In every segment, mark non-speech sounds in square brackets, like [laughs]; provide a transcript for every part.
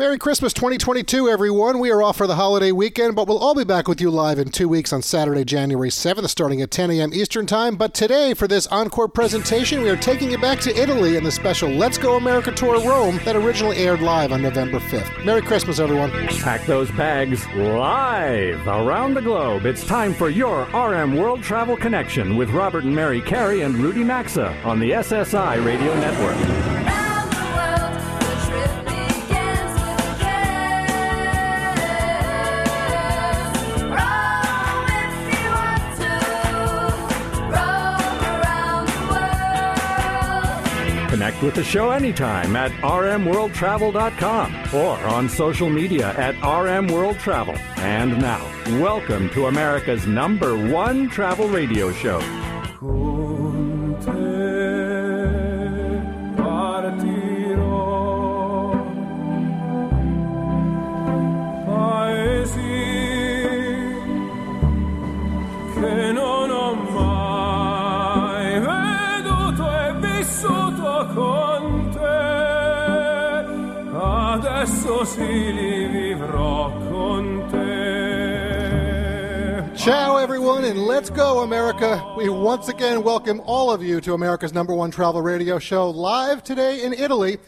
Merry Christmas 2022, everyone. We are off for the holiday weekend, but we'll all be back with you live in two weeks on Saturday, January 7th, starting at 10 a.m. Eastern Time. But today, for this encore presentation, we are taking you back to Italy in the special Let's Go America Tour Rome that originally aired live on November 5th. Merry Christmas, everyone. Pack those bags live around the globe. It's time for your RM World Travel Connection with Robert and Mary Carey and Rudy Maxa on the SSI Radio Network. Connect with the show anytime at rmworldtravel.com or on social media at rmworldtravel. And now, welcome to America's number one travel radio show. Ciao, everyone, and let's go, America. We once again welcome all of you to America's number one travel radio show live today in Italy.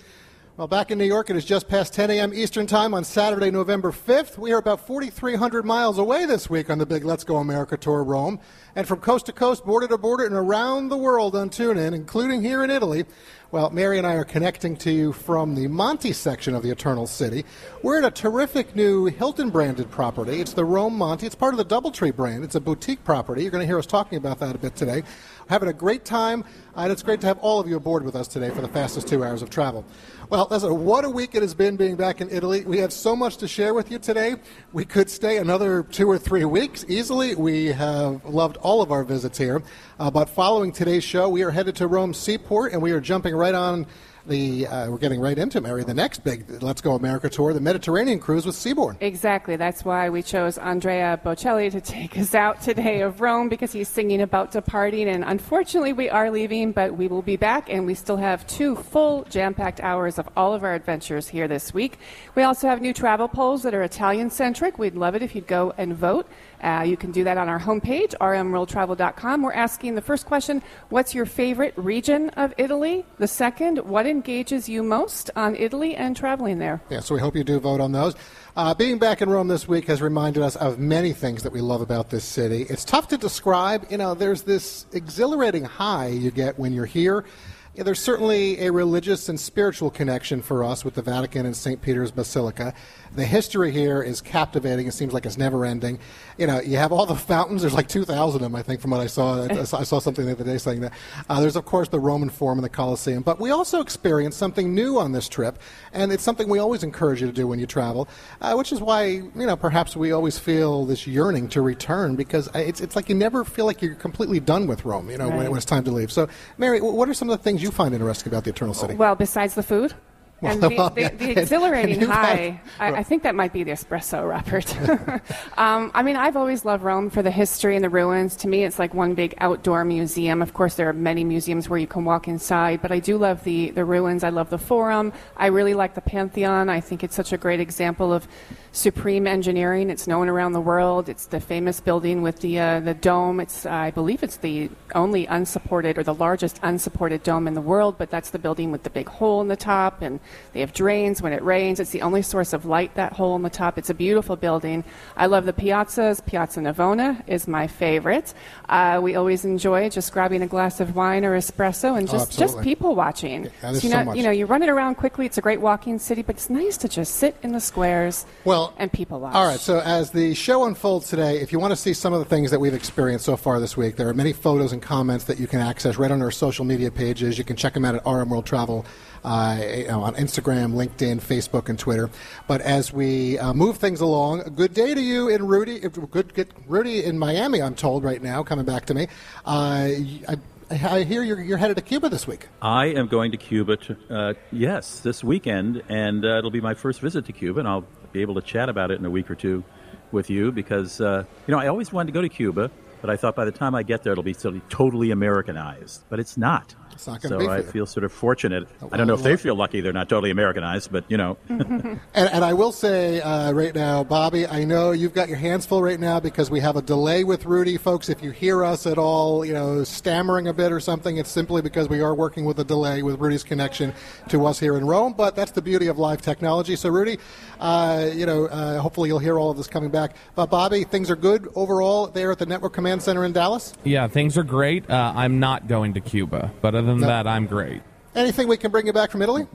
Well, back in New York, it is just past 10 a.m. Eastern Time on Saturday, November 5th. We are about 4,300 miles away this week on the big Let's Go America Tour Rome. And from coast to coast, border to border, and around the world on TuneIn, including here in Italy, well, Mary and I are connecting to you from the Monte section of the Eternal City. We're at a terrific new Hilton branded property. It's the Rome Monte. It's part of the Doubletree brand. It's a boutique property. You're going to hear us talking about that a bit today. Having a great time, and it's great to have all of you aboard with us today for the fastest two hours of travel. Well, listen, what a week it has been being back in Italy. We have so much to share with you today. We could stay another two or three weeks easily. We have loved all of our visits here. Uh, but following today's show, we are headed to Rome Seaport and we are jumping right on the uh, we're getting right into Mary the next big Let's Go America tour, the Mediterranean cruise with Seabourn. Exactly. That's why we chose Andrea Bocelli to take us out today of Rome because he's singing about departing. And unfortunately, we are leaving, but we will be back, and we still have two full jam-packed hours of all of our adventures here this week. We also have new travel polls that are Italian-centric. We'd love it if you'd go and vote. Uh, you can do that on our homepage, rmworldtravel.com. We're asking the first question What's your favorite region of Italy? The second, what engages you most on Italy and traveling there? Yeah, so we hope you do vote on those. Uh, being back in Rome this week has reminded us of many things that we love about this city. It's tough to describe. You know, there's this exhilarating high you get when you're here. Yeah, there's certainly a religious and spiritual connection for us with the Vatican and St. Peter's Basilica. The history here is captivating. It seems like it's never ending. You know, you have all the [laughs] fountains. There's like 2,000 of them, I think, from what I [laughs] saw. I saw something the other day saying that. Uh, there's, of course, the Roman Forum and the Colosseum. But we also experienced something new on this trip, and it's something we always encourage you to do when you travel, uh, which is why, you know, perhaps we always feel this yearning to return because it's, it's like you never feel like you're completely done with Rome, you know, right. when, when it's time to leave. So, Mary, what are some of the things you find interesting about the Eternal City? Well, besides the food? And [laughs] the, the, the exhilarating high, I, I, think that might be the espresso, Robert. [laughs] um, I mean, I've always loved Rome for the history and the ruins. To me, it's like one big outdoor museum. Of course, there are many museums where you can walk inside, but I do love the, the ruins. I love the Forum. I really like the Pantheon. I think it's such a great example of supreme engineering. It's known around the world. It's the famous building with the uh, the dome. It's uh, I believe it's the only unsupported or the largest unsupported dome in the world. But that's the building with the big hole in the top, and they have drains when it rains. It's the only source of light. That hole in the top. It's a beautiful building. I love the piazzas. Piazza Navona is my favorite. Uh, we always enjoy just grabbing a glass of wine or espresso and just oh, just people watching. Yeah, so, you know, so you know, you're running around quickly. It's a great walking city, but it's nice to just sit in the squares. Well, well, and people watch. All right. So as the show unfolds today, if you want to see some of the things that we've experienced so far this week, there are many photos and comments that you can access right on our social media pages. You can check them out at RM World Travel. Uh, on Instagram, LinkedIn, Facebook, and Twitter. But as we uh, move things along, good day to you in Rudy. Good, good Rudy in Miami. I'm told right now, coming back to me. Uh, I, I hear you're, you're, headed to Cuba this week. I am going to Cuba, to, uh, yes, this weekend, and uh, it'll be my first visit to Cuba, and I'll be able to chat about it in a week or two with you because, uh, you know, I always wanted to go to Cuba, but I thought by the time I get there, it'll be totally Americanized. But it's not. It's not going to so be. I feel sort of fortunate. Well, I don't know if they feel lucky. They're not totally Americanized, but you know. [laughs] and, and, I will say uh, right now, Bobby, I know you've got your hands full right now because we have a delay with Rudy, folks. If you hear us at all, you know, stammering a bit or something, it's simply because we are working with a delay with Rudy's connection to us here in Rome. But that's the beauty of live technology. So, Rudy, uh, you know, uh, hopefully you'll hear all of this coming back. But Bobby, things are good overall there at the Network Command Center in Dallas. Yeah, things are great. Uh, I'm not going to Cuba, but other than no. that, I'm great. Anything we can bring you back from Italy?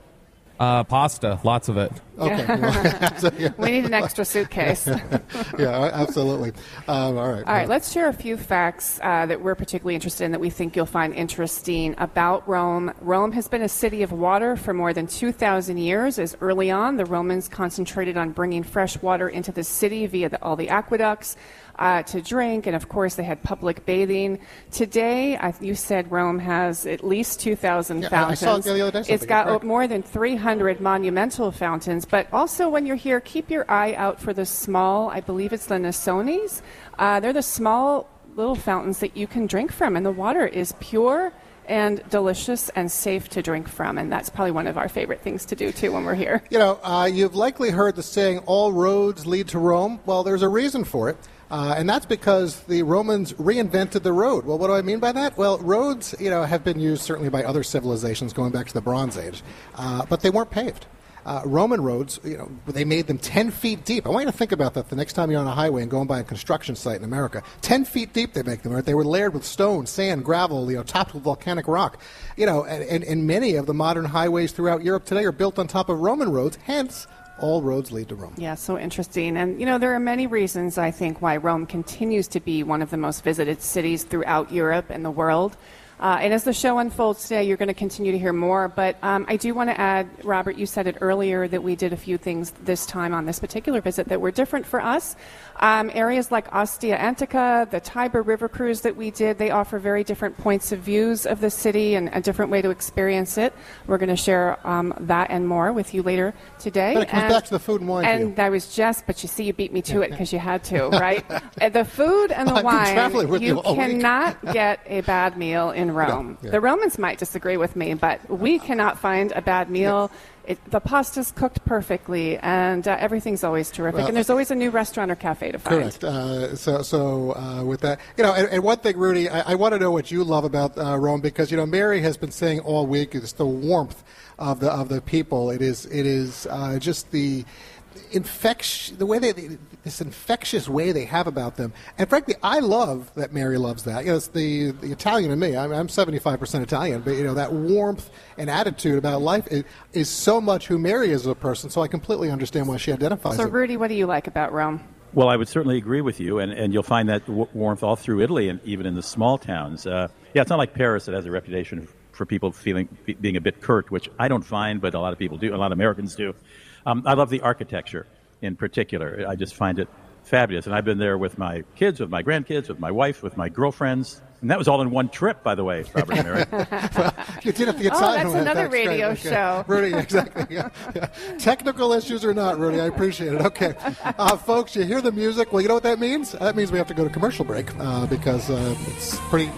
Uh, pasta, lots of it. Okay. [laughs] we need an extra suitcase. [laughs] yeah, absolutely. Um, all right. All right, let's share a few facts uh, that we're particularly interested in that we think you'll find interesting about Rome. Rome has been a city of water for more than 2,000 years, as early on the Romans concentrated on bringing fresh water into the city via the, all the aqueducts uh, to drink, and of course they had public bathing. Today, I, you said Rome has at least 2,000 yeah, fountains. I saw it the other day. It's got more than 300 monumental fountains, but also when you're here, keep your eye out for the small, I believe it's the Nassonis. Uh, they're the small little fountains that you can drink from, and the water is pure and delicious and safe to drink from. And that's probably one of our favorite things to do too when we're here. You know, uh, you've likely heard the saying, all roads lead to Rome. Well, there's a reason for it. Uh, and that's because the Romans reinvented the road. Well, what do I mean by that? Well, roads, you know, have been used certainly by other civilizations going back to the Bronze Age, uh, but they weren't paved. Uh, Roman roads, you know, they made them 10 feet deep. I want you to think about that the next time you're on a highway and going by a construction site in America. 10 feet deep they make them, right? They were layered with stone, sand, gravel, you know, topped with volcanic rock. You know, and, and, and many of the modern highways throughout Europe today are built on top of Roman roads, hence all roads lead to Rome. Yeah, so interesting. And, you know, there are many reasons, I think, why Rome continues to be one of the most visited cities throughout Europe and the world. Uh, and as the show unfolds today, you're going to continue to hear more. But um, I do want to add, Robert, you said it earlier that we did a few things this time on this particular visit that were different for us. Um, areas like Ostia Antica, the Tiber River cruise that we did, they offer very different points of views of the city and a different way to experience it. We're going to share um, that and more with you later today. But it comes and, back to the food and wine. And that was just, but you see, you beat me to it because you had to, [laughs] right? the food and the wine, you, you cannot get a bad meal in [laughs] Rome. Yeah, yeah. The Romans might disagree with me, but we cannot find a bad meal. Yeah it, the pasta's cooked perfectly, and uh, everything's always terrific. Well, and there's always a new restaurant or cafe to find. Correct. Uh, so, so uh, with that, you know, and, and one thing, Rudy, I, I want to know what you love about uh, Rome because you know Mary has been saying all week it's the warmth of the of the people. It is it is uh, just the infection, the way they, they, this infectious way they have about them. And frankly, I love that Mary loves that. You know, it's the, the Italian in me. I'm, I'm 75% Italian, but you know that warmth and attitude about life is, is, so much who Mary is as a person. So I completely understand why she identifies. So, it. Rudy, what do you like about Rome? Well, I would certainly agree with you, and, and you'll find that w- warmth all through Italy and even in the small towns. Uh, yeah, it's not like Paris that has a reputation for people feeling being a bit curt, which I don't find, but a lot of people do, a lot of Americans do. Um, I love the architecture in particular. I just find it fabulous. And I've been there with my kids, with my grandkids, with my wife, with my girlfriends. And that was all in one trip, by the way, Robert and Mary. [laughs] well, you did have to get oh, that's another that's radio okay. show. Rudy, exactly. Yeah, yeah. [laughs] Technical issues or not, Rudy, I appreciate it. Okay. Uh, folks, you hear the music. Well, you know what that means? That means we have to go to commercial break uh, because uh, it's pretty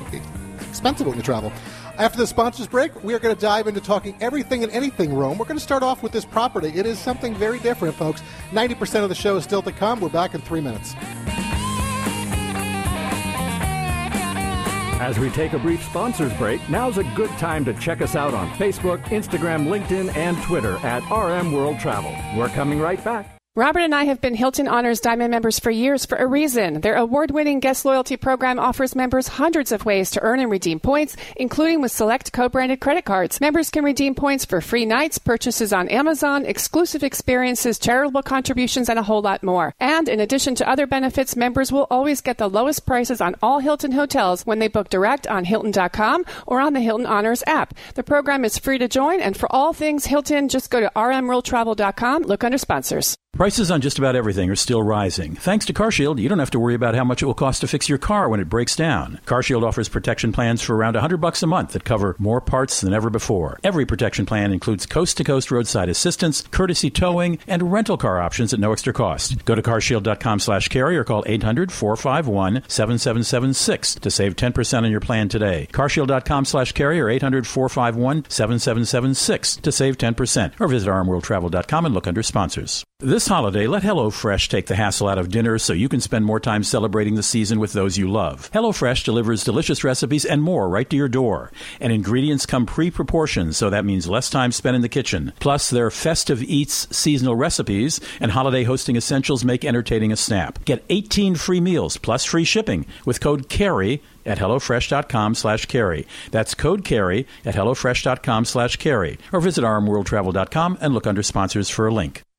expensive when you travel. After the sponsors break, we are going to dive into talking everything and anything Rome. We're going to start off with this property. It is something very different, folks. 90% of the show is still to come. We're back in three minutes. As we take a brief sponsors break, now's a good time to check us out on Facebook, Instagram, LinkedIn, and Twitter at RM World Travel. We're coming right back. Robert and I have been Hilton Honors Diamond members for years for a reason. Their award winning guest loyalty program offers members hundreds of ways to earn and redeem points, including with select co branded credit cards. Members can redeem points for free nights, purchases on Amazon, exclusive experiences, charitable contributions, and a whole lot more. And in addition to other benefits, members will always get the lowest prices on all Hilton hotels when they book direct on Hilton.com or on the Hilton Honors app. The program is free to join, and for all things Hilton, just go to rmworldtravel.com, look under sponsors. Prices on just about everything are still rising. Thanks to CarShield, you don't have to worry about how much it will cost to fix your car when it breaks down. CarShield offers protection plans for around 100 bucks a month that cover more parts than ever before. Every protection plan includes coast-to-coast roadside assistance, courtesy towing, and rental car options at no extra cost. Go to carshield.com/carey or call 800-451-7776 to save 10% on your plan today. carshield.com/carey or 800-451-7776 to save 10% or visit rmworldtravel.com and look under sponsors. This holiday, let HelloFresh take the hassle out of dinner so you can spend more time celebrating the season with those you love. HelloFresh delivers delicious recipes and more right to your door. And ingredients come pre-proportioned, so that means less time spent in the kitchen. Plus, their festive eats, seasonal recipes, and holiday hosting essentials make entertaining a snap. Get 18 free meals plus free shipping with code CAREY at HelloFresh.com slash carey. That's code carey at HelloFresh.com slash carey. Or visit rmworldtravel.com and look under sponsors for a link.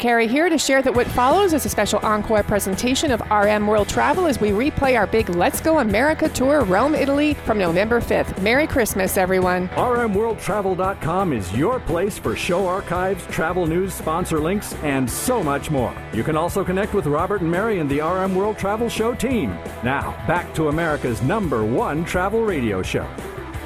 Carey here to share that what follows is a special encore presentation of RM World Travel as we replay our big Let's Go America tour, Rome, Italy, from November 5th. Merry Christmas, everyone. RMWorldTravel.com is your place for show archives, travel news, sponsor links, and so much more. You can also connect with Robert and Mary and the RM World Travel Show team. Now, back to America's number one travel radio show.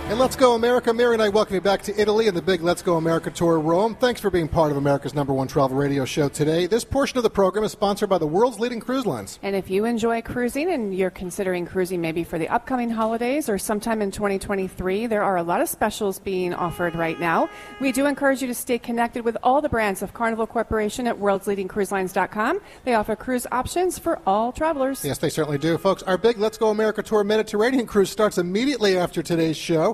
And Let's Go America. Mary and I welcome you back to Italy and the big Let's Go America tour Rome. Thanks for being part of America's number one travel radio show today. This portion of the program is sponsored by the world's leading cruise lines. And if you enjoy cruising and you're considering cruising maybe for the upcoming holidays or sometime in 2023, there are a lot of specials being offered right now. We do encourage you to stay connected with all the brands of Carnival Corporation at worldsleadingcruiselines.com. They offer cruise options for all travelers. Yes, they certainly do. Folks, our big Let's Go America tour Mediterranean cruise starts immediately after today's show.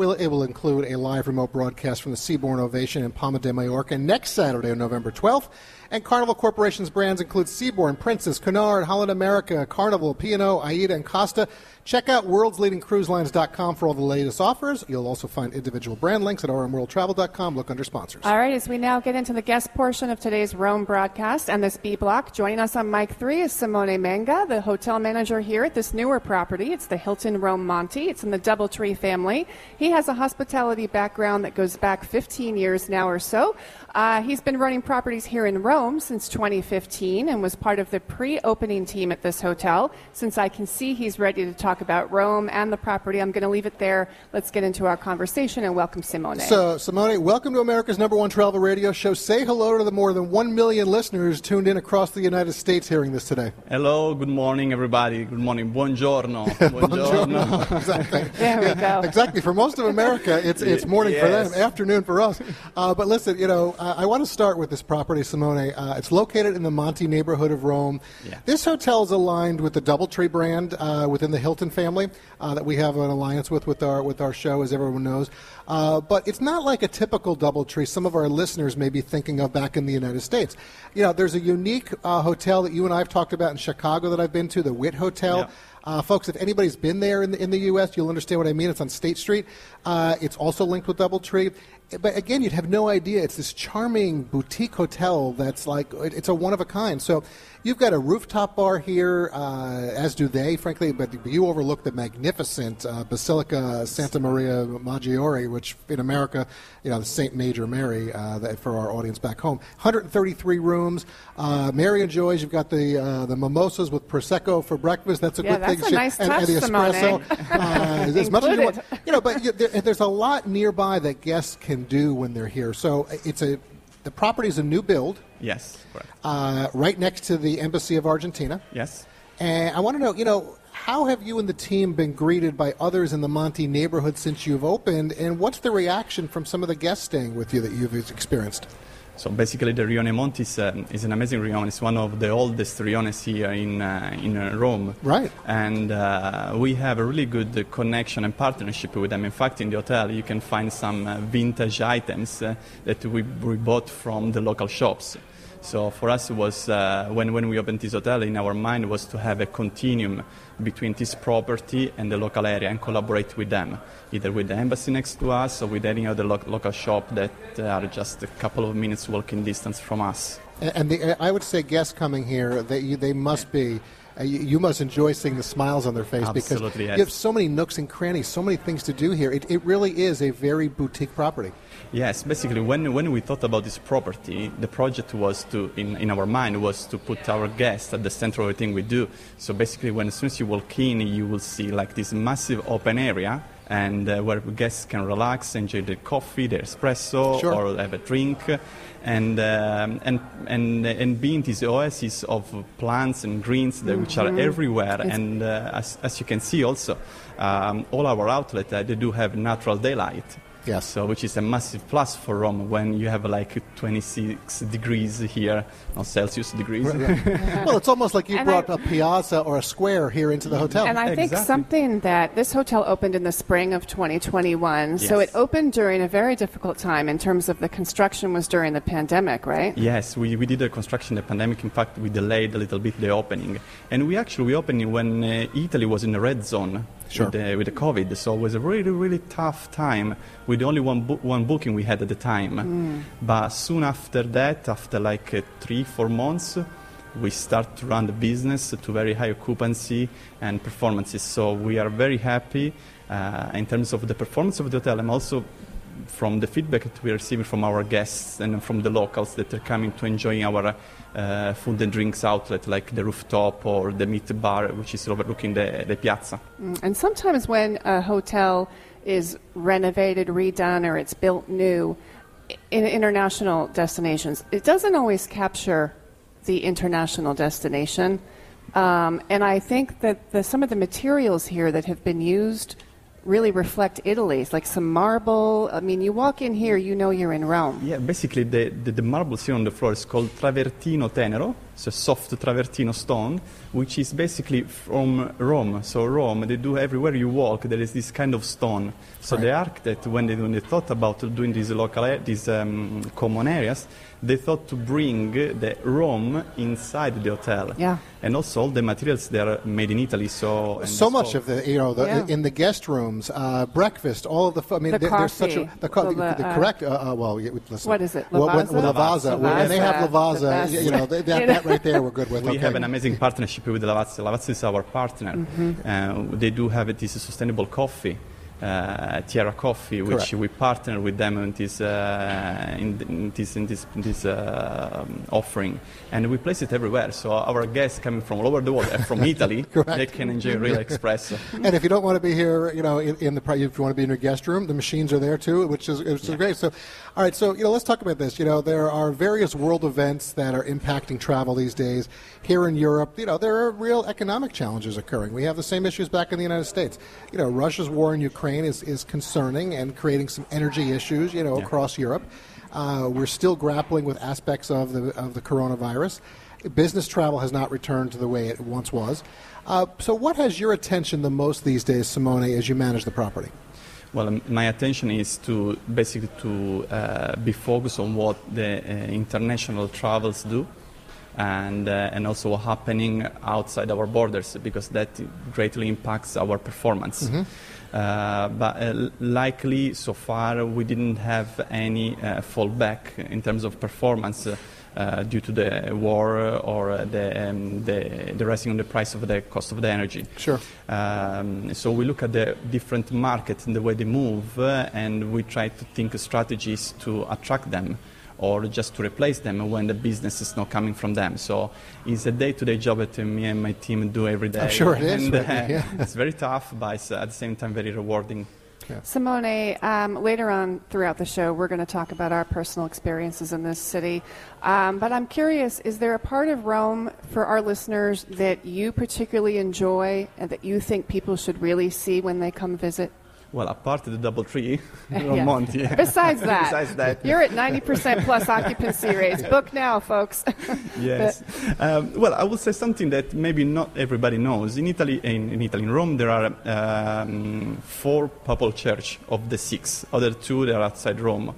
We'll, it will include a live remote broadcast from the Seabourn Ovation in Palma de Mallorca next Saturday, November 12th. And Carnival Corporation's brands include Seabourn, Princess, Cunard, Holland America, Carnival, P&O, AIDA, and Costa. Check out worldsleadingcruiselines.com for all the latest offers. You'll also find individual brand links at rmworldtravel.com. Look under sponsors. All right, as we now get into the guest portion of today's Rome broadcast and this B block, joining us on mic three is Simone Manga, the hotel manager here at this newer property. It's the Hilton Rome Monte. It's in the Doubletree family. He has a hospitality background that goes back 15 years now or so. Uh, he's been running properties here in Rome since 2015 and was part of the pre opening team at this hotel. Since I can see he's ready to talk about Rome and the property, I'm going to leave it there. Let's get into our conversation and welcome Simone. So, Simone, welcome to America's number one travel radio show. Say hello to the more than 1 million listeners tuned in across the United States hearing this today. Hello, good morning, everybody. Good morning. Buongiorno. [laughs] Buongiorno. Buongiorno. [laughs] exactly. There we go. exactly. For most of America, it's, it's morning yes. for them, afternoon for us. Uh, but listen, you know, uh, I want to start with this property, Simone. Uh, it's located in the Monte neighborhood of Rome. Yeah. This hotel is aligned with the DoubleTree brand uh, within the Hilton family uh, that we have an alliance with with our with our show, as everyone knows. Uh, but it's not like a typical DoubleTree. Some of our listeners may be thinking of back in the United States. You know, there's a unique uh, hotel that you and I have talked about in Chicago that I've been to, the Wit Hotel. Yeah. Uh, folks, if anybody's been there in the, in the U.S., you'll understand what I mean. It's on State Street. Uh, it's also linked with DoubleTree. But again, you'd have no idea. It's this charming boutique hotel that's like, it's a one of a kind. So you've got a rooftop bar here, uh, as do they, frankly, but you overlook the magnificent uh, Basilica Santa Maria Maggiore, which in America, you know, the St. Major Mary, uh, that for our audience back home. 133 rooms. Uh, Mary enjoys, you've got the uh, the mimosas with Prosecco for breakfast. That's a Yeah, good thing. that's a She- nice and, and the espresso. Uh, [laughs] as much as you want. You know, but you, there, there's a lot nearby that guests can do when they're here. So it's a the property is a new build Yes, correct. uh, right next to the embassy of Argentina. Yes. And I want to know, you know, how have you and the team been greeted by others in the Monte neighborhood since you've opened, and what's the reaction from some of the guests staying with you that you've experienced? So basically, the Rione Monte is, uh, is an amazing Rione. It's one of the oldest Riones here in uh, in uh, Rome. Right. And uh, we have a really good connection and partnership with them. In fact, in the hotel, you can find some uh, vintage items uh, that we, we bought from the local shops. So for us, it was uh, when, when we opened this hotel, in our mind was to have a continuum between this property and the local area and collaborate with them, either with the embassy next to us or with any other lo- local shop that are just a couple of minutes walking distance from us. And the, I would say guests coming here, they, they must be uh, you, you, must enjoy seeing the smiles on their face Absolutely, because yes. you have so many nooks and crannies, so many things to do here. It, it really is a very boutique property. Yes, basically, when, when we thought about this property, the project was to, in, in our mind, was to put our guests at the center of everything we do. So basically, when as soon as you walk in, you will see like this massive open area and uh, where guests can relax, enjoy their coffee, their espresso, sure. or have a drink, and um, and and and being this oasis of plants and greens that, which Mm-hmm. are everywhere. and uh, as, as you can see, also um, all our outlets uh, they do have natural daylight. Yes. So, which is a massive plus for Rome when you have like 26 degrees here, not Celsius degrees. [laughs] well, it's almost like you And brought I- a piazza or a square here into the hotel. And I think something that this hotel opened in the spring of 2021, so it opened during a very difficult time in terms of the construction was during the pandemic, right? Yes, we, we did the construction, the pandemic. In fact, we delayed a little bit the opening, and we actually we opened when uh, Italy was in the red zone Sure. with, the, with the COVID. So it was a really really tough time with only one bo- one booking we had at the time. But soon after that, after like uh, three four months. We start to run the business to very high occupancy and performances. So we are very happy uh, in terms of the performance of the hotel. and also from the feedback that we are receiving from our guests and from the locals that are coming to enjoy our uh, food and drinks outlet, like the rooftop or the meat bar, which is overlooking the, the piazza. And sometimes when a hotel is renovated, redone, or it's built new in international destinations, it doesn't always capture the international destination. Um, and I think that the, some of the materials here that have been used really reflect Italy. It's like some marble. I mean, you walk in here, you know you're in Rome. Yeah, basically the, the, the marble here on the floor is called travertino tenero, so soft travertino stone, which is basically from Rome. So Rome, they do everywhere you walk, there is this kind of stone. So the architect, when they, when they thought about doing these local, these um, common areas, they thought to bring the Rome inside the hotel. Yeah. And also all the materials they are made in Italy. So so much of the you know the, Yeah. in the guest rooms, uh, breakfast, all of the. fu- I mean, The there- there's such a coffee. the, co- Well, the, the, uh, correct. Uh, uh, well, yeah, listen. What is it, Well, when- Lavazza? well, Lavazza. When, when they have Lavazza, Lavazza, the you know they, [laughs] that, that right there we're good with. We okay. have an amazing partnership with Lavazza. Lavazza is our partner. Mm-hmm. Uh, they do have this sustainable coffee, uh, Tierra Coffee, which Correct. we partner with them in this uh, in, in this in this, in this uh, offering, and we place it everywhere. So our guests coming from all over the world, and from [laughs] Italy, they can enjoy real espresso. And if you don't want to be here, you know, in, in the if you want to be in your guest room, the machines are there too, which is which is great. So, all right, so you know, let's talk about this. You know, there are various world events that are impacting travel these days. Here in Europe, you know, there are real economic challenges occurring. We have the same issues back in the United States. You know, Russia's war in Ukraine is is concerning and creating some energy issues. You know, across Europe. Uh, we're still grappling with aspects of the of the coronavirus. Business travel has not returned to the way it once was. Uh, so, what has your attention the most these days, Simone, as you manage the property? Well, um, my attention is to basically to uh, be focused on what the uh, international travels do, and uh, and also what's happening outside our borders because that greatly impacts our performance. Uh, but uh, likely, so far, we didn't have any uh, fallback in terms of performance. Uh, due to the war or the, um, the the rising on the price of the cost of the energy. Sure. Um, so we look at the different markets and the way they move, uh, and we try to think of strategies to attract them or just to replace them when the business is not coming from them. So it's a day-to-day job that uh, me and my team do every day. I'm sure it is, And, uh, right, [laughs] yeah. it's very tough, but it's uh, at the same time very rewarding. Simone, um, later on throughout the show, we're going to talk about our personal experiences in this city. Um, but I'm curious is there a part of Rome for our listeners that you particularly enjoy and that you think people should really see when they come visit? Well, apart the double tree, [laughs] [laughs] Yeah. Monte, yeah. Besides that, Besides that. you're at 90% plus occupancy rates. Book now, folks. [laughs] Yes. Um, well, I will say something that maybe not everybody knows. In Italy, in, in Italy, in Rome, there are um, four papal church of the six. Other two they are outside Rome.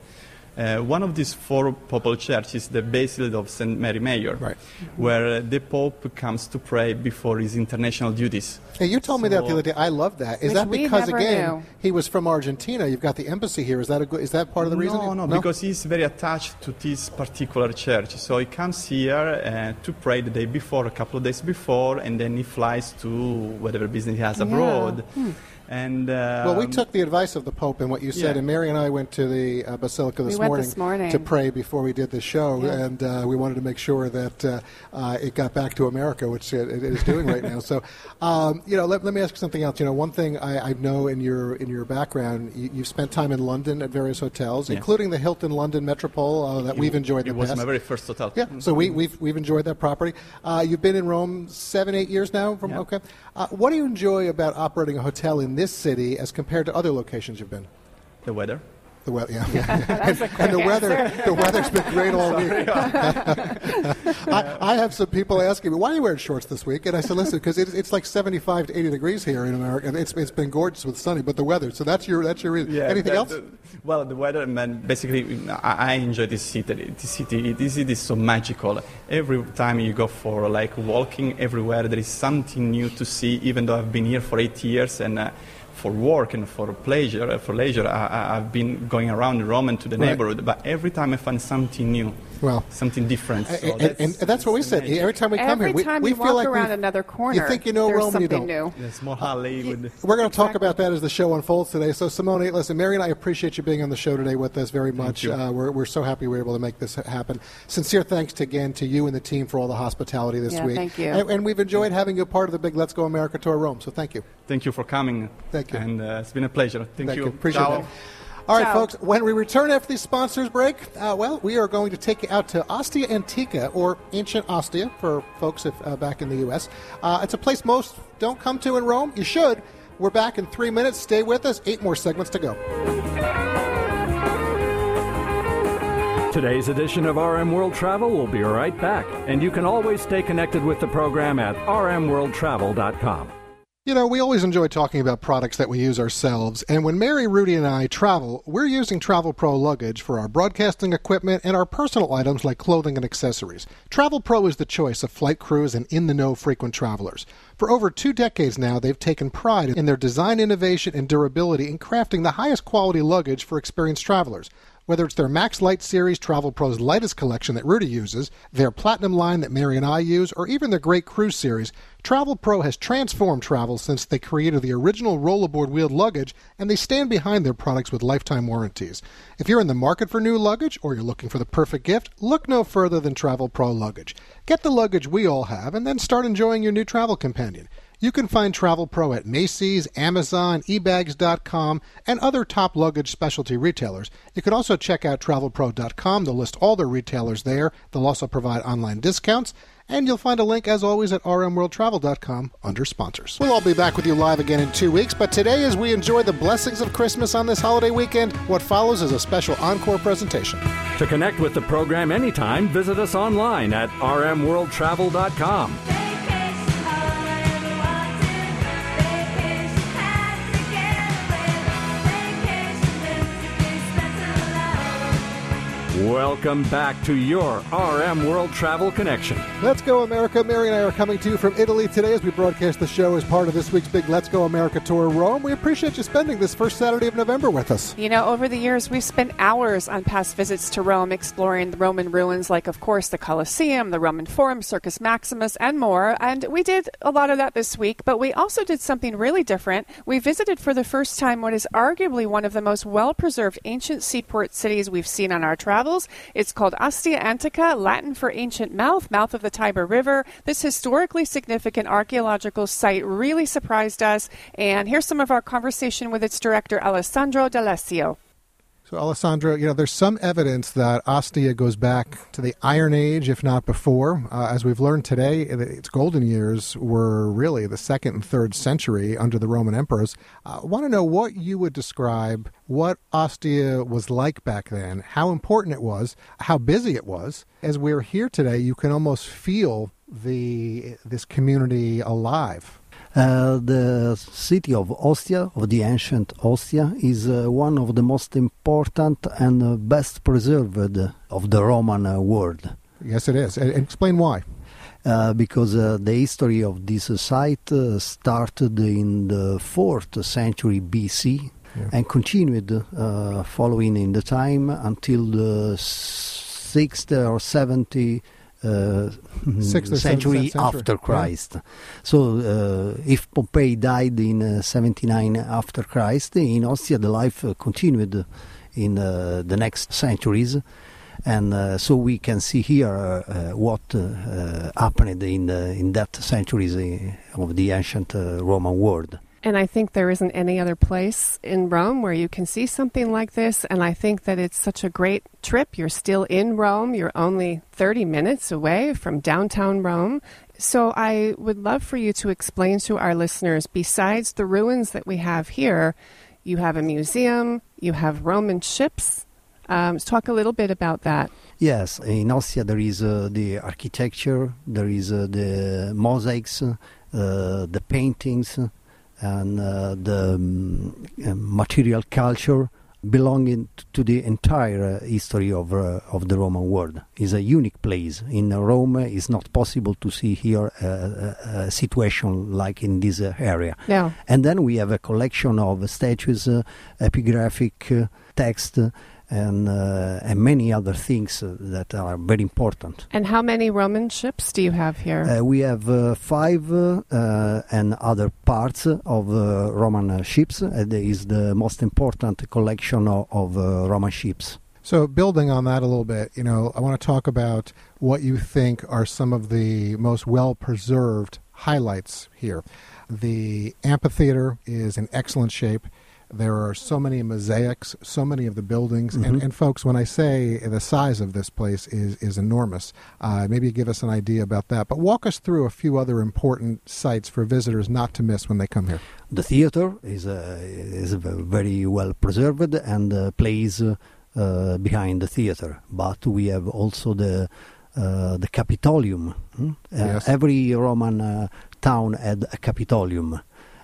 Uh, one of these four papal churches is the Basilica of St. Mary Major, right. where uh, the Pope comes to pray before his international duties. Hey, you told so, me that the other day. I love that. Is that because again knew. he was from Argentina? You've got the embassy here. Is that a good, is that part of the reason? No, no, no, because he's very attached to this particular church. So he comes here uh, to pray the day before, a couple of days before, and then he flies to whatever business he has yeah. abroad. Hmm. And um, well, we took the advice of the Pope and what you said, yeah. and Mary and I went to the uh, Basilica this, we morning this, morning to pray before we did the show, yeah. and uh, we wanted to make sure that uh, uh it got back to America, which it, it is doing right now. So, [laughs] um, you know, let, let, me ask you something else. You know, one thing I, I know in your in your background, you, have spent time in London at various hotels, yes. including the Hilton London Metropole uh, that it, we've enjoyed. It the was past. my very first hotel. Yeah, so we, we've we've enjoyed that property. Uh, you've been in Rome seven, eight years now. From yeah. okay, uh, what do you enjoy about operating a hotel in this city as compared to other locations you've been? The weather. The weather, yeah. yeah. and, and, the weather, the weather's been great all week. [laughs] [laughs] I, I, have some people asking me, "Why are you wearing shorts this week?" And I said, "Listen, because it's, it's like 75 to 80 degrees here in America, and it's, it's been gorgeous with sunny, but the weather. So that's your that's your reason. Yeah, Anything that, else? The, well, the weather, man. Basically, I, I enjoy this city. This city, this city is so magical. Every time you go for like walking everywhere, there is something new to see. Even though I've been here for eight years and. Uh, for work and for pleasure, for leisure, I, have been going around Rome and to the right. neighborhood. But every time I find something new, well, something different. So and, that's, and, that's, what we said. Every time we come every here, we, time we you feel walk like around another corner, you think you know Rome and you don't. New. Yeah, small Hollywood. We're going to talk about that as the show unfolds today. So, Simone, listen, Mary and I appreciate you being on the show today with us very much. Uh, we're, we're so happy we were able to make this happen. Sincere thanks to, again to you and the team for all the hospitality this yeah, week. Thank you. And, and, we've enjoyed having you part of the big Let's Go America Tour Rome. So, thank you. Thank you for coming. Thank you. And uh, it's been a pleasure. Thank, thank you. you. Appreciate it. All right, Ciao. folks, when we return after the sponsors break, uh, well, we are going to take you out to Ostia Antica, or Ancient Ostia for folks if, uh, back in the U.S. Uh, it's a place most don't come to in Rome. You should. We're back in three minutes. Stay with us. Eight more segments to go. Today's edition of RM World Travel will be right back, and you can always stay connected with the program at rmworldtravel.com. You know, we always enjoy talking about products that we use ourselves, and when Mary, Rudy, and I travel, we're using Travel Pro luggage for our broadcasting equipment and our personal items like clothing and accessories. Travel Pro is the choice of flight crews and in the know frequent travelers. For over two decades now, they've taken pride in their design innovation and durability in crafting the highest quality luggage for experienced travelers. Whether it's their Maxlite series, Travel Pro's lightest collection that Rudy uses, their Platinum line that Mary and I use, or even their Great Cruise series, Travel Pro has transformed travel since they created the original rollerboard wheeled luggage, and they stand behind their products with lifetime warranties. If you're in the market for new luggage or you're looking for the perfect gift, look no further than Travel Pro luggage. Get the luggage we all have, and then start enjoying your new travel companion. You can find Travel Pro at Macy's, Amazon, ebags.com, and other top luggage specialty retailers. You can also check out travelpro.com. They'll list all their retailers there. They'll also provide online discounts. And you'll find a link, as always, at rmworldtravel.com under sponsors. We'll all be back with you live again in two weeks, but today, as we enjoy the blessings of Christmas on this holiday weekend, what follows is a special encore presentation. To connect with the program anytime, visit us online at rmworldtravel.com. Welcome back to your RM World Travel Connection. Let's Go America. Mary and I are coming to you from Italy today as we broadcast the show as part of this week's big Let's Go America tour Rome. We appreciate you spending this first Saturday of November with us. You know, over the years, we've spent hours on past visits to Rome exploring the Roman ruins, like, of course, the Colosseum, the Roman Forum, Circus Maximus, and more. And we did a lot of that this week, but we also did something really different. We visited for the first time what is arguably one of the most well preserved ancient seaport cities we've seen on our travels. It's called Ostia Antica, Latin for ancient mouth, mouth of the Tiber River. This historically significant archaeological site really surprised us. And here's some of our conversation with its director, Alessandro D'Alessio. So, Alessandro, you know, there's some evidence that Ostia goes back to the Iron Age, if not before. Uh, as we've learned today, its golden years were really the second and third century under the Roman emperors. I uh, want to know what you would describe what Ostia was like back then, how important it was, how busy it was. As we're here today, you can almost feel the this community alive. Uh, the city of Ostia, of the ancient Ostia, is uh, one of the most important and uh, best preserved of the Roman uh, world. Yes, it is. And explain why. Uh, because uh, the history of this site started in the 4th century BC yeah. and continued following in the time until the 6th or 70th uh, century, century, after Christ. Yeah. So, uh, if Pompeii died in uh, 79 after Christ, in Ostia the life uh, continued in uh, the next centuries. And uh, so we can see here what happened in, in that centuries of the ancient Roman world. And I think there isn't any other place in Rome where you can see something like this. And I think that it's such a great trip. You're still in Rome, you're only 30 minutes away from downtown Rome. So I would love for you to explain to our listeners besides the ruins that we have here, you have a museum, you have Roman ships. Um, talk a little bit about that. Yes, in Ostia there is uh, the architecture, there is uh, the mosaics, uh, the paintings, and uh, the um, material culture belonging to the entire uh, history of uh, of the Roman world. is a unique place in Rome. It's not possible to see here a, a, situation like in this area. Yeah. And then we have a collection of statues, epigraphic text, and uh, and many other things uh, that are very important. And how many Roman ships do you have here? Uh, we have uh, five uh, and other parts of uh, Roman ships. it is the most important collection of, of Roman ships. So, building on that a little bit, you know, I want to talk about what you think are some of the most well preserved highlights here. The amphitheater is in excellent shape. There are so many mosaics, so many of the buildings, mm-hmm. and, and, folks, when I say the size of this place is is enormous, uh, maybe give us an idea about that. But walk us through a few other important sites for visitors not to miss when they come here. The theater is uh, is very well preserved and uh, plays uh, behind the theater, but we have also the uh, the Capitolium. Hmm? Yes. every Roman town had a Capitolium.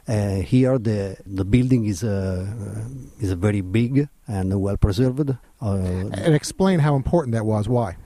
Uh, here, the the building is uh, is very big and well preserved. Uh, and explain how important that was. Why?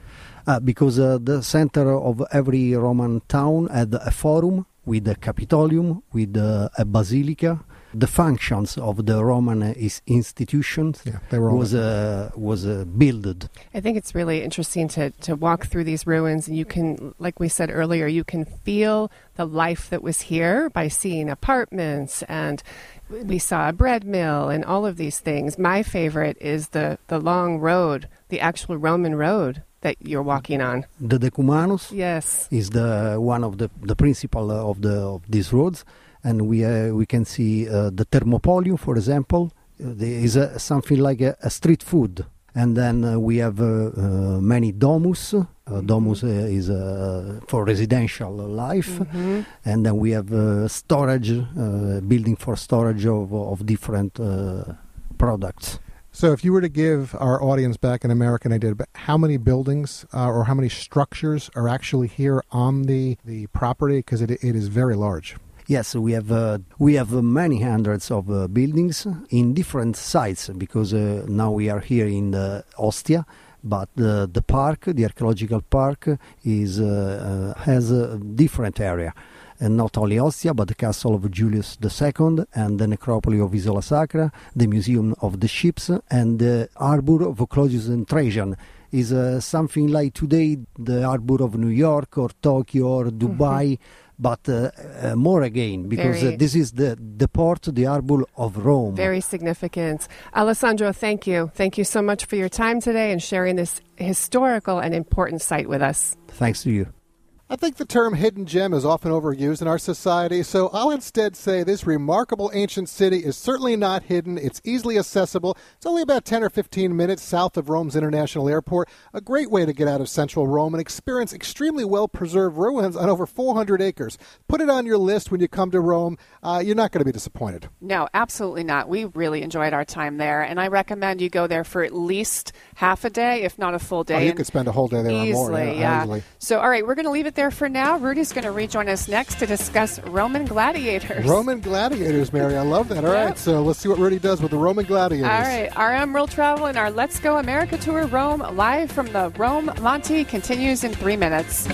because the center of every Roman town had a forum with a Capitolium, with a basilica, the functions of the Roman institutions yeah, was uh, was uh, builded. I think it's really interesting to to walk through these ruins, and you can, like we said earlier, you can feel the life that was here by seeing apartments and. We saw a bread mill and all of these things. My favorite is the, the long road, the actual Roman road that you're walking on. The Decumanus. Yes, is the one of the the principal of the of these roads and we uh, we can see uh, the Thermopolium, for example. Uh, there is a, something like a, a, street food, and then we have many domus. Mm-hmm. Domus is for residential life, mm-hmm. and then we have storage, building for storage of of different products. So, if you were to give our audience back in America an idea about how many buildings uh, or how many structures are actually here on the, the property, because it, it is very large. Yes, we have uh, we have uh, many hundreds of uh, buildings in different sites because uh, now we are here in uh, Ostia, but the the park, the archaeological park, is uh, has a different area. And not only Ostia, but the castle of Julius II and the necropolis of Isola Sacra, the museum of the ships, and the harbor of Claudius and Trajan is something like today the harbor of New York or Tokyo or Dubai. Mm-hmm but uh, uh, more again because uh, this is the, the port, the harbor of Rome. Very significant. Alessandro, thank you. Thank you so much for your time today and sharing this historical and important site with us. Thanks to you. I think the term hidden gem is often overused in our society, so I'll instead say this remarkable ancient city is certainly not hidden. It's easily accessible. It's only about 10 or 15 minutes south of Rome's International Airport. A great way to get out of central Rome and experience extremely well preserved ruins on over 400 acres. Put it on your list when you come to Rome. Uh, you're not going to be disappointed. No, absolutely not. We really enjoyed our time there, and I recommend you go there for at least half a day, if not a full day. Oh, you could spend a whole day there easily, or more. Yeah, yeah. So, all right, we're going to leave it there there for now. Rudy's going to rejoin us next to discuss Roman gladiators. Roman gladiators, Mary. I love that. All yep. right, so let's see what Rudy does with the Roman gladiators. All right, RM World Travel and our Let's Go America Tour Rome live from the Rome Monte continues in three minutes.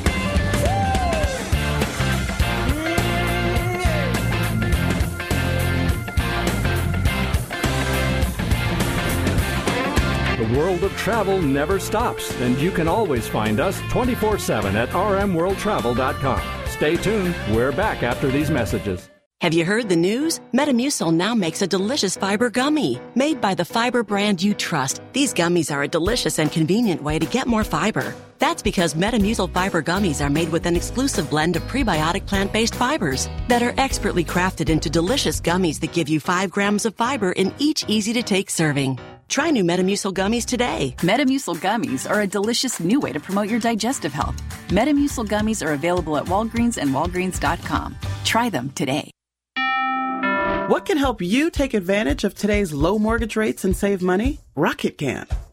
World of travel never stops, and you can always find us 24 7 at rmworldtravel.com. Stay tuned. We're back after these messages. Have you heard the news? Metamucil now makes a delicious fiber gummy. Made by the fiber brand you trust, these gummies are a delicious and convenient way to get more fiber. That's because Metamucil fiber gummies are made with an exclusive blend of prebiotic plant based fibers that are expertly crafted into delicious gummies that give you 5 grams of fiber in each easy to take serving. Try new Metamucil gummies today. Metamucil gummies are a delicious new way to promote your digestive health. Metamucil gummies are available at Walgreens and Walgreens.com. Try them today. What can help you take advantage of today's low mortgage rates and save money? Rocket can.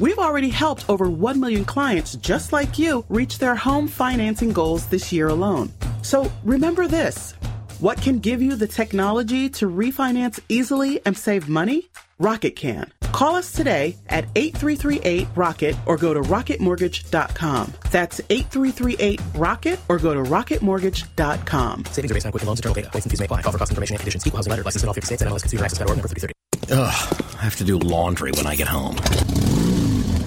We've already helped over 1 million clients just like you reach their home financing goals this year alone. So remember this what can give you the technology to refinance easily and save money? Rocket can. Call us today at 8338 Rocket or go to rocketmortgage.com. That's 8338 Rocket or go to rocketmortgage.com. Savings are based on Quicken Loans, internal data. Points and fees may apply. Offer cost information and conditions. Equal housing lender. License in all 50 states and MLS Consumer Access number 330. Ugh, I have to do laundry when I get home.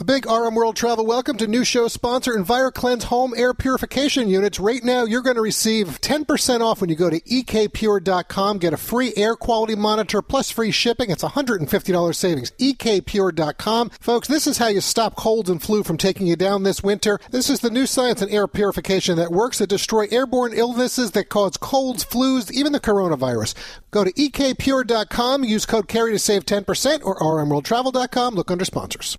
A big RM World Travel welcome to new show sponsor EnviroKlenz Home Air Purification Units. Right now, you're going to receive 10% off when you go to ekpure.com. Get a free air quality monitor plus free shipping. It's $150 savings. ekpure.com. Folks, this is how you stop colds and flu from taking you down this winter. This is the new science in air purification that works to destroy airborne illnesses that cause colds, flus, even the coronavirus. Go to ekpure.com, use code CAREY to save 10% or rmworldtravel.com. Look under sponsors.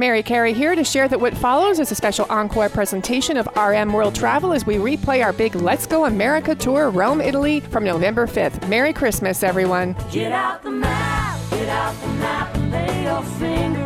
Mary Carey here to share that what follows is a special encore presentation of RM World Travel as we replay our big Let's Go America tour, Rome, Italy, from November 5th. Merry Christmas, everyone. Get out the map, get out the map, lay your finger.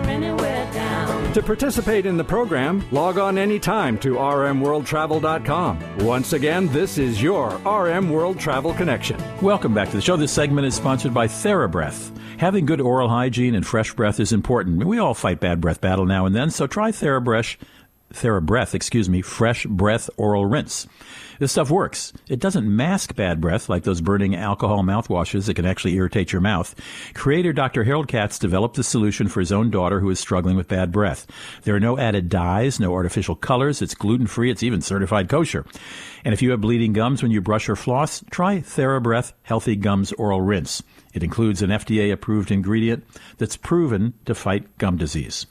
To participate in the program, log on anytime to rmworldtravel.com. Once again, this is your RM World Travel Connection. Welcome back to the show. This segment is sponsored by TheraBreath. Having good oral hygiene and fresh breath is important. We all fight bad breath battle now and then, so try TheraBreath, TheraBreath, excuse me, Fresh Breath Oral Rinse. This stuff works. It doesn't mask bad breath like those burning alcohol mouthwashes that can actually irritate your mouth. Creator Dr. Harold Katz developed the solution for his own daughter who is struggling with bad breath. There are no added dyes, no artificial colors. It's gluten free. It's even certified kosher. And if you have bleeding gums when you brush or floss, try TheraBreath Healthy Gums Oral Rinse. It includes an FDA approved ingredient that's proven to fight gum disease.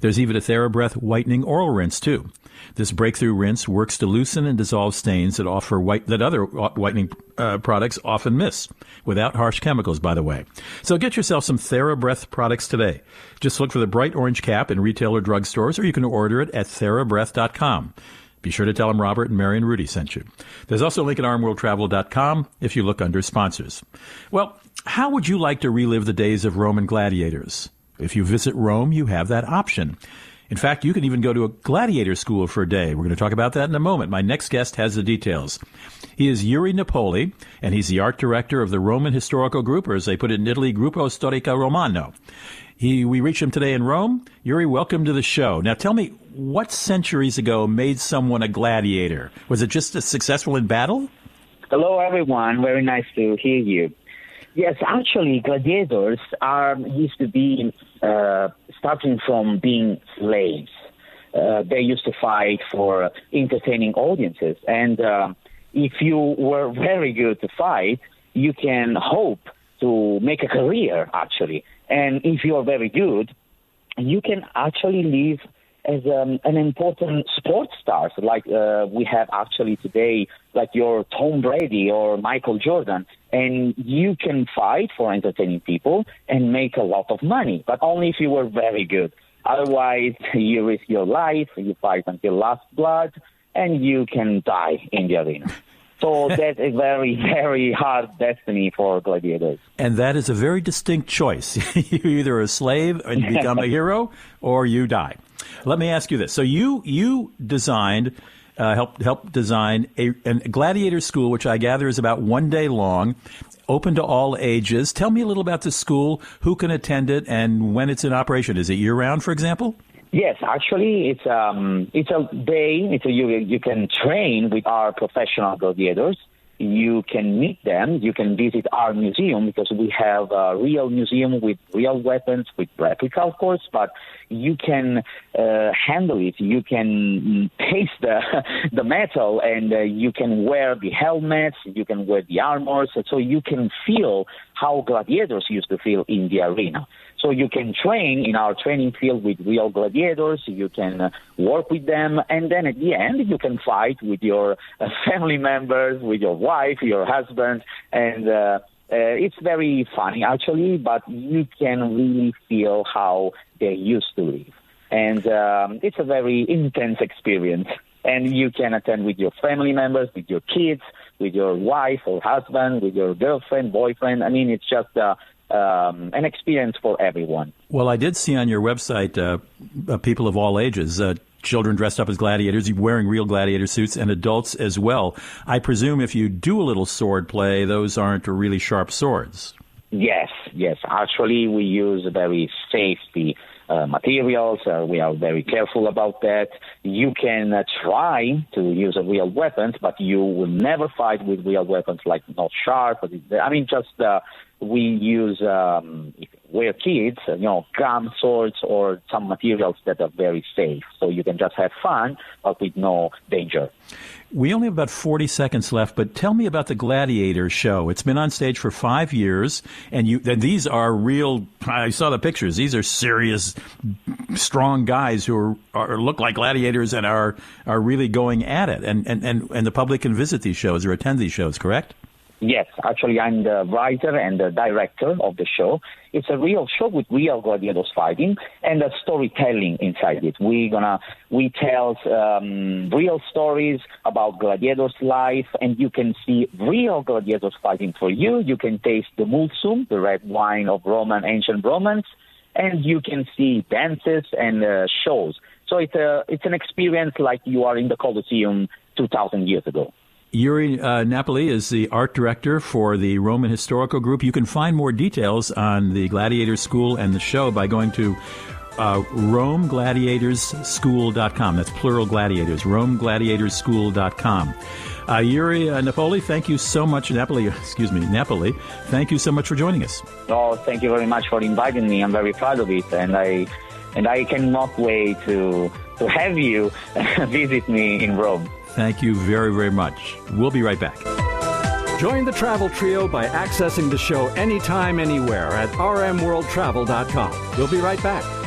There's even a TheraBreath whitening oral rinse too. This breakthrough rinse works to loosen and dissolve stains that offer white, that other whitening uh, products often miss, without harsh chemicals, by the way. So get yourself some TheraBreath products today. Just look for the bright orange cap in retail or drugstores, or you can order it at TheraBreath.com. Be sure to tell them Robert and Mary and Rudy sent you. There's also a link at rmworldtravel.com if you look under sponsors. Well, how would you like to relive the days of Roman gladiators? If you visit Rome, you have that option. In fact, you can even go to a gladiator school for a day. We're going to talk about that in a moment. My next guest has the details. He is Yuri Napoli, and he's the art director of the Roman Historical Group, or as they put it in Italy, Gruppo Storico Romano. He, we reach him today in Rome. Yuri, welcome to the show. Now tell me, what centuries ago made someone a gladiator? Was it just successful in battle? Hello, everyone. Very nice to hear you. Yes, actually, gladiators are used to be uh, starting from being slaves. Uh, they used to fight for entertaining audiences, and uh, if you were very good to fight, you can hope to make a career actually. And if you are very good, you can actually live as um, an important sports stars like uh, we have actually today, like your Tom Brady or Michael Jordan. And you can fight for entertaining people and make a lot of money, but only if you were very good. Otherwise, [laughs] you risk your life, you fight until last blood, and you can die in the arena. [laughs] So that's a very, very hard destiny for gladiators. And that is a very distinct choice. [laughs] you either a slave and become a hero, or you die. Let me ask you this: So you you designed. Uh, help help design a, a gladiator school, which I gather is about one day long, open to all ages. Tell me a little about the school, who can attend it, and when it's in operation. Is it year round, for example? Yes, actually, it's um, it's a day. It's a, you you can train with our professional gladiators you can meet them. You can visit our museum because we have a real museum with real weapons, with replica, of course, but you can uh, handle it. You can taste the, [laughs] the metal and uh, you can wear the helmets, you can wear the armors, so you can feel how gladiators used to feel in the arena. So you can train in our training field with real gladiators. You can uh, work with them, and then at the end you can fight with your uh, [laughs] family members, with your wife, your husband, and. Uh, uh, it's very funny actually, but you can really feel how they used to live. And um, it's a very intense experience. And you can attend with your family members, with your kids, with your wife or husband, with your girlfriend, boyfriend. I mean, it's just uh, um, an experience for everyone. Well, I did see on your website uh, uh, people of all ages. Uh, children dressed up as gladiators, wearing real gladiator suits, and adults as well. I presume if you do a little sword play, those aren't really sharp swords. Yes, yes. Actually, we use very safety uh, materials. Uh, we are very careful about that. You can uh, try to use a real weapons, but you will never fight with real weapons like not sharp. I mean, just uh, we use um, we're kids, uh, you know, gum swords or some materials that are very safe, so you can just have fun but with no danger. We only have about 40 seconds left, but tell me about the Gladiator show. It's been on stage for five years, and you and these are real. I saw the pictures. These are serious, strong guys who are, are look like gladiators and are are really going at it. And, and, and, and the public can visit these shows or attend these shows, correct? Yes, actually, I'm the writer and the director of the show. It's a real show with real gladiators fighting and a storytelling inside it. We're gonna we tell um, real stories about gladiators' life, and you can see real gladiators fighting for you. You can taste the mulsum, the red wine of Roman ancient Romans, and you can see dances and uh, shows. So it's a it's an experience like you are in the Colosseum 2,000 years ago. Yuri uh, Napoli is the art director for the Roman Historical Group. You can find more details on the Gladiator School and the show by going to uh, RomeGladiatorsSchool.com. That's plural gladiators, RomeGladiatorsSchool.com. Uh, Yuri uh, Napoli, thank you so much. Napoli, [laughs] excuse me, Napoli, thank you so much for joining us. Oh, thank you very much for inviting me. I'm very proud of it, and I and I cannot wait to to have you [laughs] visit me in Rome. Thank you very, very much. We'll be right back. Join the travel trio by accessing the show anytime, anywhere at rmworldtravel.com. We'll be right back.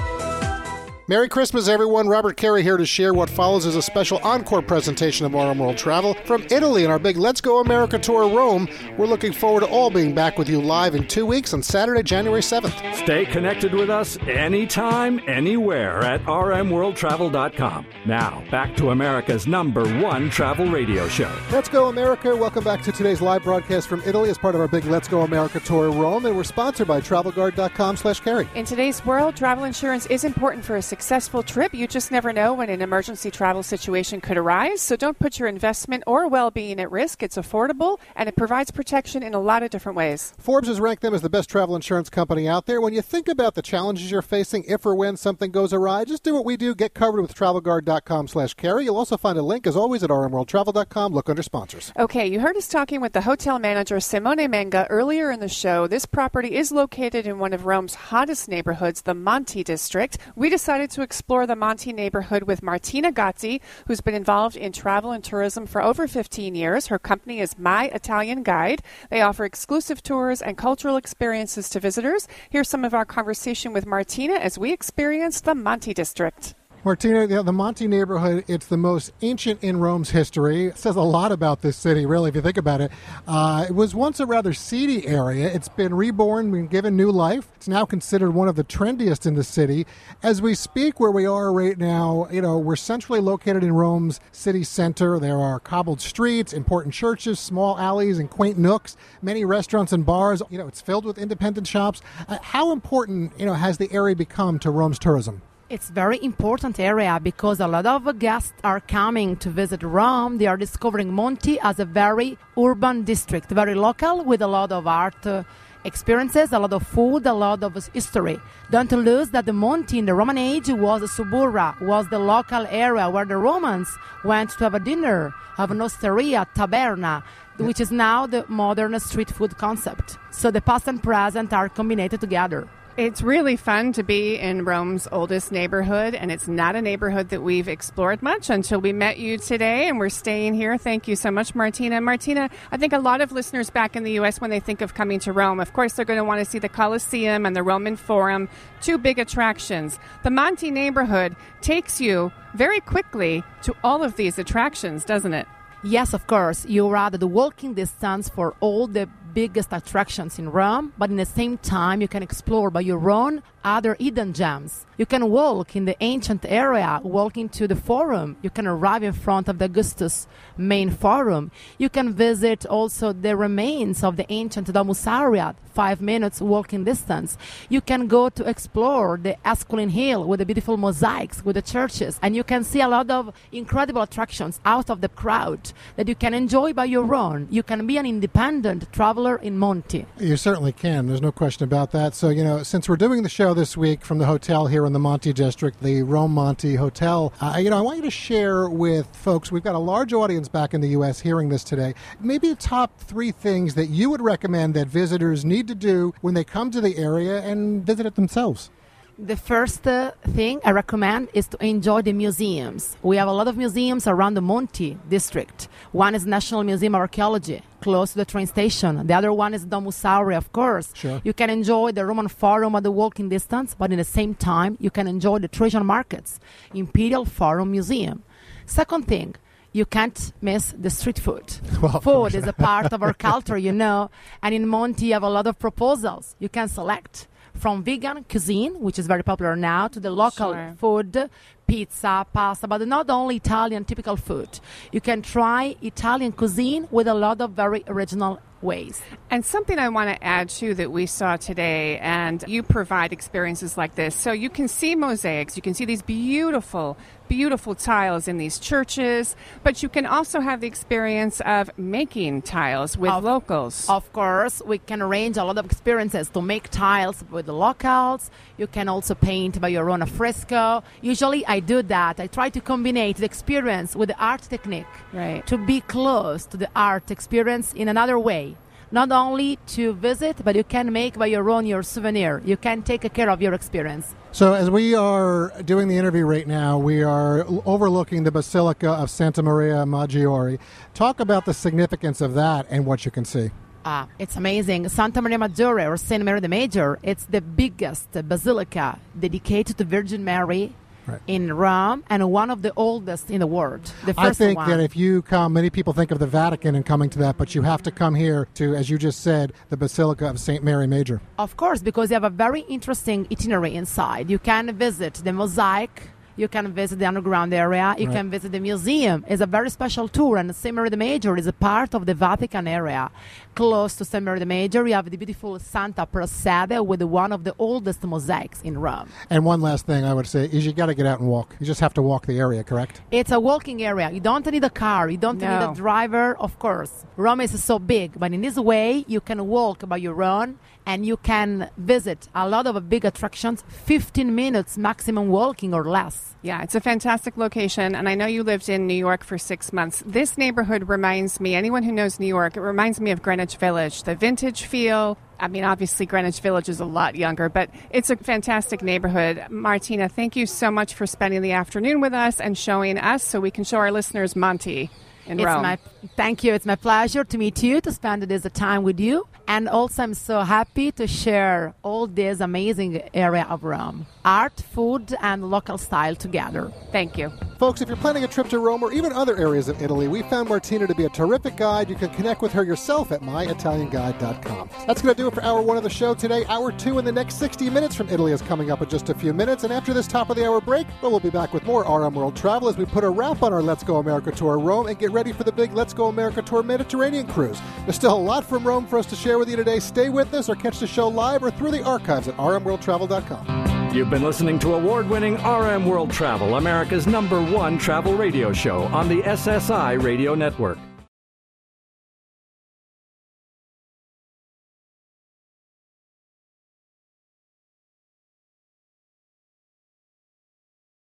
Merry Christmas, everyone. Robert Carey here to share what follows as a special encore presentation of RM World Travel from Italy in our big Let's Go America tour Rome. We're looking forward to all being back with you live in two weeks on Saturday, January 7th. Stay connected with us anytime, anywhere at rmworldtravel.com. Now, back to America's number one travel radio show. Let's Go America. Welcome back to today's live broadcast from Italy as part of our big Let's Go America tour Rome, and we're sponsored by TravelGuard.com slash carey. In today's world, travel insurance is important for a successful trip. You just never know when an emergency travel situation could arise, so don't put your investment or well being at risk. It's affordable and it provides protection in a lot of different ways. Forbes has ranked them as the best travel insurance company out there. When you think about the challenges you're facing if or when something goes awry, just do what we do. Get covered with travelguard.com slash carey. You'll also find a link, as always, at rmworldtravel.com. Look under sponsors. Okay, you heard us talking with the hotel manager Simone Menga earlier in the show. This property is located in one of Rome's hottest neighborhoods, the Monti district. We decided to explore the Monti neighborhood with Martina Gazzi, who's been involved in travel and tourism for over 15 years. Her company is My Italian Guide. They offer exclusive tours and cultural experiences to visitors. Here's some of our conversation with Martina as we experience the Monti district. Martina, the, the Monti neighborhood, it's the most ancient in Rome's history. It says a lot about this city, really, if you think about it. Uh, it was once a rather seedy area. It's been reborn, been given new life. It's now considered one of the trendiest in the city. As we speak, where we are right now, you know, we're centrally located in Rome's city center. There are cobbled streets, important churches, small alleys, and quaint nooks, many restaurants and bars. You know, it's filled with independent shops. Uh, how important, you know, has the area become to Rome's tourism? It's very important area because a lot of guests are coming to visit Rome. They are discovering Monti as a very urban district, very local with a lot of art uh, experiences, a lot of food, a lot of history. Don't lose that the Monti in the Roman age was a suburra, was the local area where the Romans went to have a dinner, have an osteria, taberna, which is now the modern street food concept. So the past and present are combined together. It's really fun to be in Rome's oldest neighborhood, and it's not a neighborhood that we've explored much until we met you today, and we're staying here. Thank you so much, Martina. Martina, I think a lot of listeners back in the U.S., when they think of coming to Rome, of course, they're going to want to see the Colosseum and the Roman Forum, two big attractions. The Monti neighborhood takes you very quickly to all of these attractions, doesn't it? Yes, of course. You're at the walking distance for all the biggest attractions in Rome, but in the same time, you can explore by your own other hidden gems. You can walk in the ancient area, walk into the forum. You can arrive in front of the Augustus main forum. You can visit also the remains of the ancient Domus Aurea, five minutes walking distance. You can go to explore the Esquiline Hill with the beautiful mosaics, with the churches, and you can see a lot of incredible attractions out of the crowd that you can enjoy by your own. You can be an independent traveler in Monti. You certainly can. There's no question about that. So, you know, since we're doing the show this week from the hotel here in the Monti district, the Rome Monti Hotel. Uh, you know, I want you to share with folks, we've got a large audience back in the U.S. hearing this today, maybe top three things that you would recommend that visitors need to do when they come to the area and visit it themselves. The first uh, thing I recommend is to enjoy the museums. We have a lot of museums around the Monti district. One is National Museum of Archaeology, close to the train station. The other one is Domus Aurea, of course. Sure. You can enjoy the Roman Forum at the walking distance, but in the same time, you can enjoy the Trajan Markets, Imperial Forum Museum. Second thing, you can't miss the street food. [laughs] Well, food is a part of our culture, you know. And in Monti, you have a lot of proposals. You can select from vegan cuisine, which is very popular now, to the local Sure. food, pizza, pasta, but not only Italian typical food. You can try Italian cuisine with a lot of very original ways. And something I want to add too that we saw today, and you provide experiences like this. So you can see mosaics, you can see these beautiful, beautiful tiles in these churches, but you can also have the experience of making tiles with Of- locals. Of course, we can arrange a lot of experiences to make tiles with the locals. You can also paint by your own fresco. Usually, I do that. I try to combine the experience with the art technique Right. to be close to the art experience in another way. Not only to visit, but you can make by your own your souvenir. You can take care of your experience. So, as we are doing the interview right now, we are overlooking the Basilica of Santa Maria Maggiore. Talk about the significance of that and what you can see. Ah, it's amazing. Santa Maria Maggiore or Saint Mary the Major, it's the biggest basilica dedicated to Virgin Mary right. in Rome and one of the oldest in the world. The I think one. that if you come, many people think of the Vatican and coming to that, but you have to come here to, as you just said, the Basilica of St. Mary Major. Of course, because you have a very interesting itinerary inside. You can visit the mosaic you can visit the underground area. You right. can visit the museum. It's a very special tour, and St. Mary the Major is a part of the Vatican area. Close to St. Mary the Major, you have the beautiful Santa Prassede with one of the oldest mosaics in Rome. And one last thing I would say is you got to get out and walk. You just have to walk the area, correct? It's a walking area. You don't need a car. You don't no. need a driver, of course. Rome is so big, but in this way, you can walk by your own and you can visit a lot of big attractions 15 minutes maximum walking or less yeah it's a fantastic location and i know you lived in new york for six months this neighborhood reminds me anyone who knows new york it reminds me of greenwich village the vintage feel I mean, obviously, Greenwich Village is a lot younger, but it's a fantastic neighborhood. Martina, thank you so much for spending the afternoon with us and showing us so we can show our listeners Monti in it's Rome. My, thank you. It's my pleasure to meet you, to spend this time with you. And also, I'm so happy to share all this amazing area of Rome art, food, and local style together. Thank you. Folks, if you're planning a trip to Rome or even other areas of Italy, we found Martina to be a terrific guide. You can connect with her yourself at myitalianguide.com. That's going to do it for hour one of the show today. Hour two in the next 60 minutes from Italy is coming up in just a few minutes. And after this top of the hour break, well, we'll be back with more RM World Travel as we put a wrap on our Let's Go America Tour Rome and get ready for the big Let's Go America Tour Mediterranean cruise. There's still a lot from Rome for us to share with you today. Stay with us or catch the show live or through the archives at rmworldtravel.com. You've been listening to award winning RM World Travel, America's number one travel radio show on the SSI Radio Network.